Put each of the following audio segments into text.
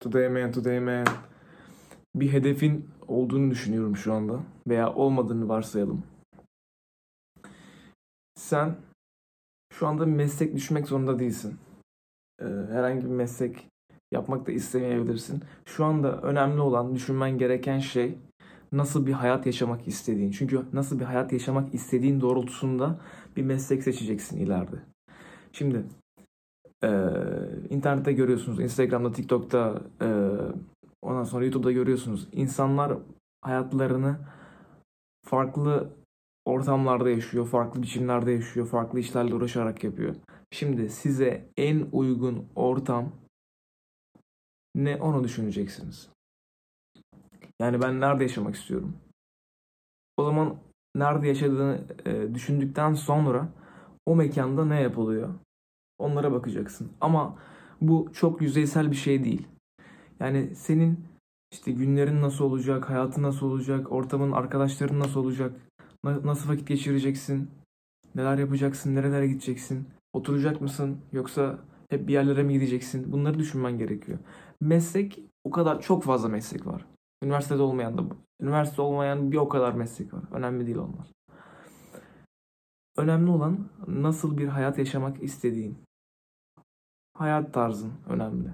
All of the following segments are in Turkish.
Today man, today man. Bir hedefin olduğunu düşünüyorum şu anda. Veya olmadığını varsayalım. Sen şu anda meslek düşmek zorunda değilsin. Ee, herhangi bir meslek yapmak da istemeyebilirsin. Şu anda önemli olan, düşünmen gereken şey nasıl bir hayat yaşamak istediğin. Çünkü nasıl bir hayat yaşamak istediğin doğrultusunda bir meslek seçeceksin ileride. Şimdi e, internette görüyorsunuz, Instagram'da, TikTok'ta, e, ondan sonra YouTube'da görüyorsunuz. İnsanlar hayatlarını farklı ortamlarda yaşıyor, farklı biçimlerde yaşıyor, farklı işlerle uğraşarak yapıyor. Şimdi size en uygun ortam ne onu düşüneceksiniz. Yani ben nerede yaşamak istiyorum? O zaman nerede yaşadığını e, düşündükten sonra o mekanda ne yapılıyor? Onlara bakacaksın. Ama bu çok yüzeysel bir şey değil. Yani senin işte günlerin nasıl olacak, hayatın nasıl olacak, ortamın, arkadaşların nasıl olacak, na- nasıl vakit geçireceksin, neler yapacaksın, nerelere gideceksin, oturacak mısın yoksa hep bir yerlere mi gideceksin? Bunları düşünmen gerekiyor. Meslek o kadar çok fazla meslek var. Üniversitede olmayan da üniversite olmayan bir o kadar meslek var. Önemli değil onlar. Önemli olan nasıl bir hayat yaşamak istediğin. Hayat tarzın önemli.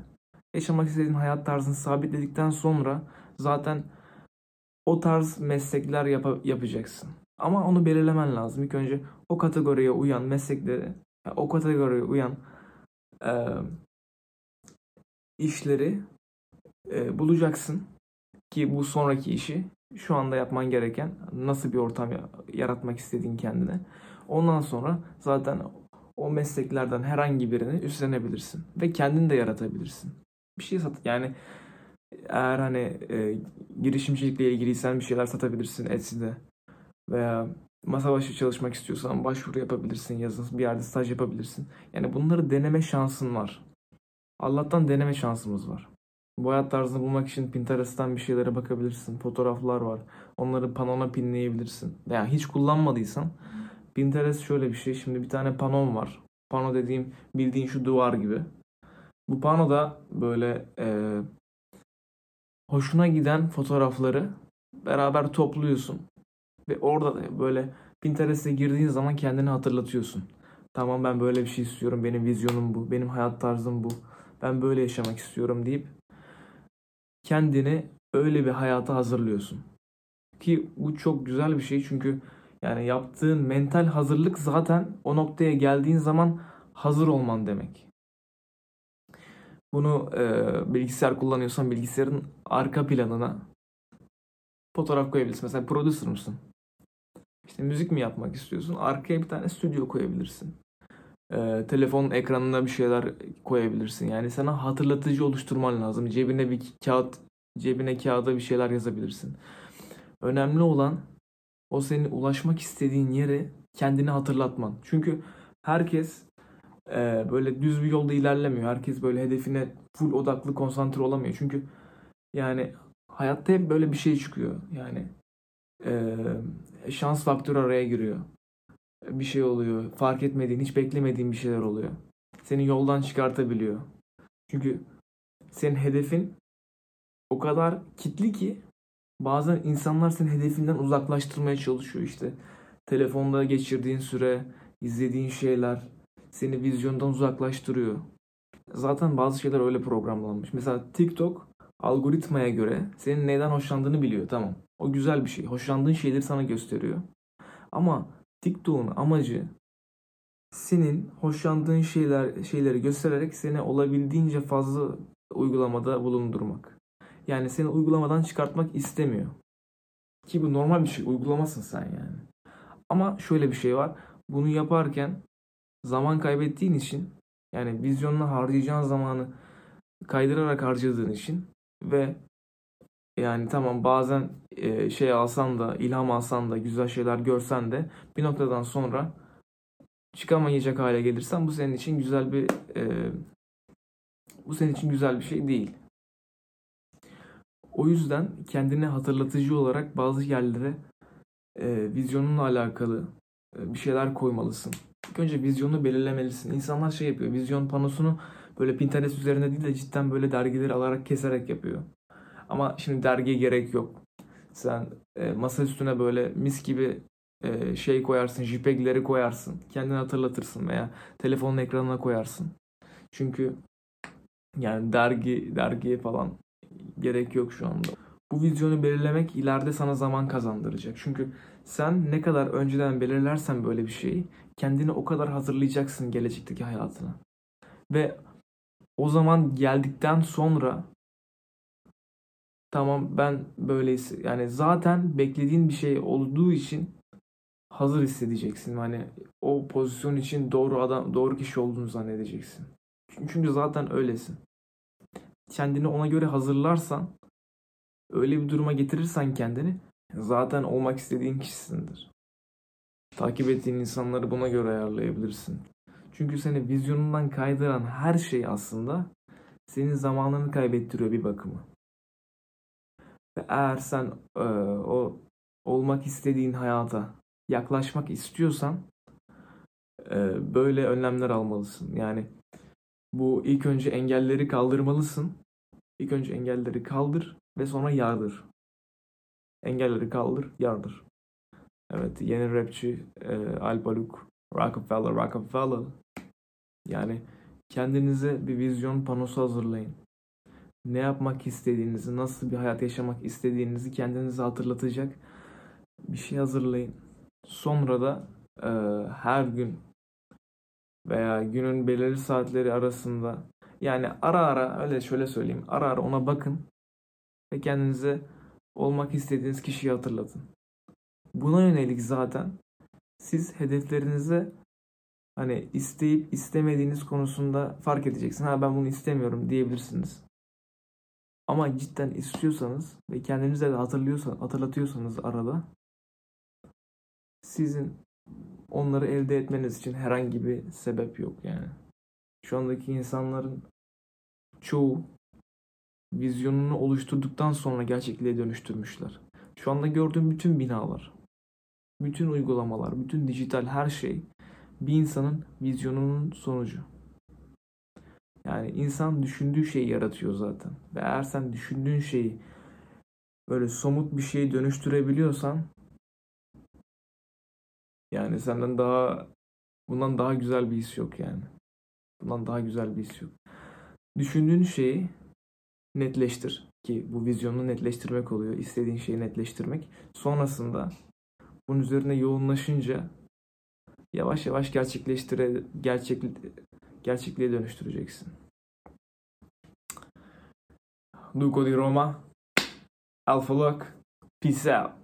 Yaşamak istediğin hayat tarzını sabitledikten sonra zaten o tarz meslekler yap- yapacaksın. Ama onu belirlemen lazım. İlk önce o kategoriye uyan meslekleri, o kategoriye uyan e, işleri e, bulacaksın ki bu sonraki işi şu anda yapman gereken nasıl bir ortam ya- yaratmak istediğin kendine. Ondan sonra zaten o mesleklerden herhangi birini üstlenebilirsin ve kendin de yaratabilirsin. Bir şey sat yani eğer hani e, girişimcilikle ilgiliysen bir şeyler satabilirsin Etsy'de veya masa başı çalışmak istiyorsan başvuru yapabilirsin yazın bir yerde staj yapabilirsin. Yani bunları deneme şansın var. Allah'tan deneme şansımız var. Bu hayat tarzını bulmak için Pinterest'ten bir şeylere bakabilirsin. Fotoğraflar var. Onları panona pinleyebilirsin. Yani hiç kullanmadıysan Pinterest şöyle bir şey. Şimdi bir tane panom var. Pano dediğim bildiğin şu duvar gibi. Bu panoda böyle e, hoşuna giden fotoğrafları beraber topluyorsun. Ve orada da böyle Pinterest'e girdiğin zaman kendini hatırlatıyorsun. Tamam ben böyle bir şey istiyorum. Benim vizyonum bu. Benim hayat tarzım bu. Ben böyle yaşamak istiyorum deyip kendini öyle bir hayata hazırlıyorsun. Ki bu çok güzel bir şey çünkü yani yaptığın mental hazırlık zaten o noktaya geldiğin zaman hazır olman demek. Bunu e, bilgisayar kullanıyorsan bilgisayarın arka planına fotoğraf koyabilirsin. Mesela producer mısın? İşte müzik mi yapmak istiyorsun? Arkaya bir tane stüdyo koyabilirsin. E, telefonun ekranına bir şeyler koyabilirsin. Yani sana hatırlatıcı oluşturman lazım. Cebine bir kağıt, cebine kağıda bir şeyler yazabilirsin. Önemli olan o senin ulaşmak istediğin yere kendini hatırlatman. Çünkü herkes e, böyle düz bir yolda ilerlemiyor. Herkes böyle hedefine full odaklı konsantre olamıyor. Çünkü yani hayatta hep böyle bir şey çıkıyor. Yani e, şans faktörü araya giriyor. Bir şey oluyor. Fark etmediğin, hiç beklemediğin bir şeyler oluyor. Seni yoldan çıkartabiliyor. Çünkü senin hedefin o kadar kitli ki bazen insanlar senin hedefinden uzaklaştırmaya çalışıyor işte. Telefonda geçirdiğin süre, izlediğin şeyler seni vizyondan uzaklaştırıyor. Zaten bazı şeyler öyle programlanmış. Mesela TikTok algoritmaya göre senin neyden hoşlandığını biliyor. Tamam. O güzel bir şey. Hoşlandığın şeyleri sana gösteriyor. Ama TikTok'un amacı senin hoşlandığın şeyler şeyleri göstererek seni olabildiğince fazla uygulamada bulundurmak. Yani seni uygulamadan çıkartmak istemiyor. Ki bu normal bir şey. Uygulamasın sen yani. Ama şöyle bir şey var. Bunu yaparken zaman kaybettiğin için yani vizyonuna harcayacağın zamanı kaydırarak harcadığın için ve yani tamam bazen e, şey alsan da ilham alsan da güzel şeyler görsen de bir noktadan sonra çıkamayacak hale gelirsen bu senin için güzel bir e, bu senin için güzel bir şey değil. O yüzden kendine hatırlatıcı olarak bazı yerlere e, vizyonunla alakalı e, bir şeyler koymalısın. İlk önce vizyonu belirlemelisin. İnsanlar şey yapıyor. Vizyon panosunu böyle Pinterest üzerinde değil de cidden böyle dergileri alarak keserek yapıyor. Ama şimdi dergiye gerek yok. Sen e, masa üstüne böyle mis gibi e, şey koyarsın, JPEG'leri koyarsın. Kendini hatırlatırsın veya telefonun ekranına koyarsın. Çünkü yani dergi, dergiye falan gerek yok şu anda. Bu vizyonu belirlemek ileride sana zaman kazandıracak. Çünkü sen ne kadar önceden belirlersen böyle bir şeyi kendini o kadar hazırlayacaksın gelecekteki hayatına. Ve o zaman geldikten sonra tamam ben böyleyse yani zaten beklediğin bir şey olduğu için hazır hissedeceksin. Hani o pozisyon için doğru adam doğru kişi olduğunu zannedeceksin. Çünkü zaten öylesin. Kendini ona göre hazırlarsan öyle bir duruma getirirsen kendini zaten olmak istediğin kişisindir. Takip ettiğin insanları buna göre ayarlayabilirsin. Çünkü seni vizyonundan kaydıran her şey aslında senin zamanını kaybettiriyor bir bakıma. Ve eğer sen e, o olmak istediğin hayata yaklaşmak istiyorsan e, böyle önlemler almalısın. Yani bu ilk önce engelleri kaldırmalısın. İlk önce engelleri kaldır ve sonra yardır. Engelleri kaldır, yardır. Evet, yeni rapçi e, Al Baluk, Rockefeller, Rockefeller. Yani kendinize bir vizyon panosu hazırlayın. Ne yapmak istediğinizi, nasıl bir hayat yaşamak istediğinizi kendinize hatırlatacak bir şey hazırlayın. Sonra da e, her gün veya günün belirli saatleri arasında yani ara ara öyle şöyle söyleyeyim ara ara ona bakın ve kendinize olmak istediğiniz kişiyi hatırlatın. Buna yönelik zaten siz hedeflerinize hani isteyip istemediğiniz konusunda fark edeceksiniz. Ha ben bunu istemiyorum diyebilirsiniz. Ama cidden istiyorsanız ve kendinize de hatırlıyorsa, hatırlatıyorsanız arada sizin onları elde etmeniz için herhangi bir sebep yok yani. Şu andaki insanların çoğu vizyonunu oluşturduktan sonra gerçekliğe dönüştürmüşler. Şu anda gördüğüm bütün binalar, bütün uygulamalar, bütün dijital her şey bir insanın vizyonunun sonucu. Yani insan düşündüğü şeyi yaratıyor zaten. Ve eğer sen düşündüğün şeyi böyle somut bir şeye dönüştürebiliyorsan yani senden daha bundan daha güzel bir his yok yani. Bundan daha güzel bir his yok. Düşündüğün şeyi netleştir ki bu vizyonunu netleştirmek oluyor. İstediğin şeyi netleştirmek. Sonrasında bunun üzerine yoğunlaşınca yavaş yavaş gerçekleştire gerçek gerçekliğe dönüştüreceksin. Duco di Roma Alpha Look Peace out.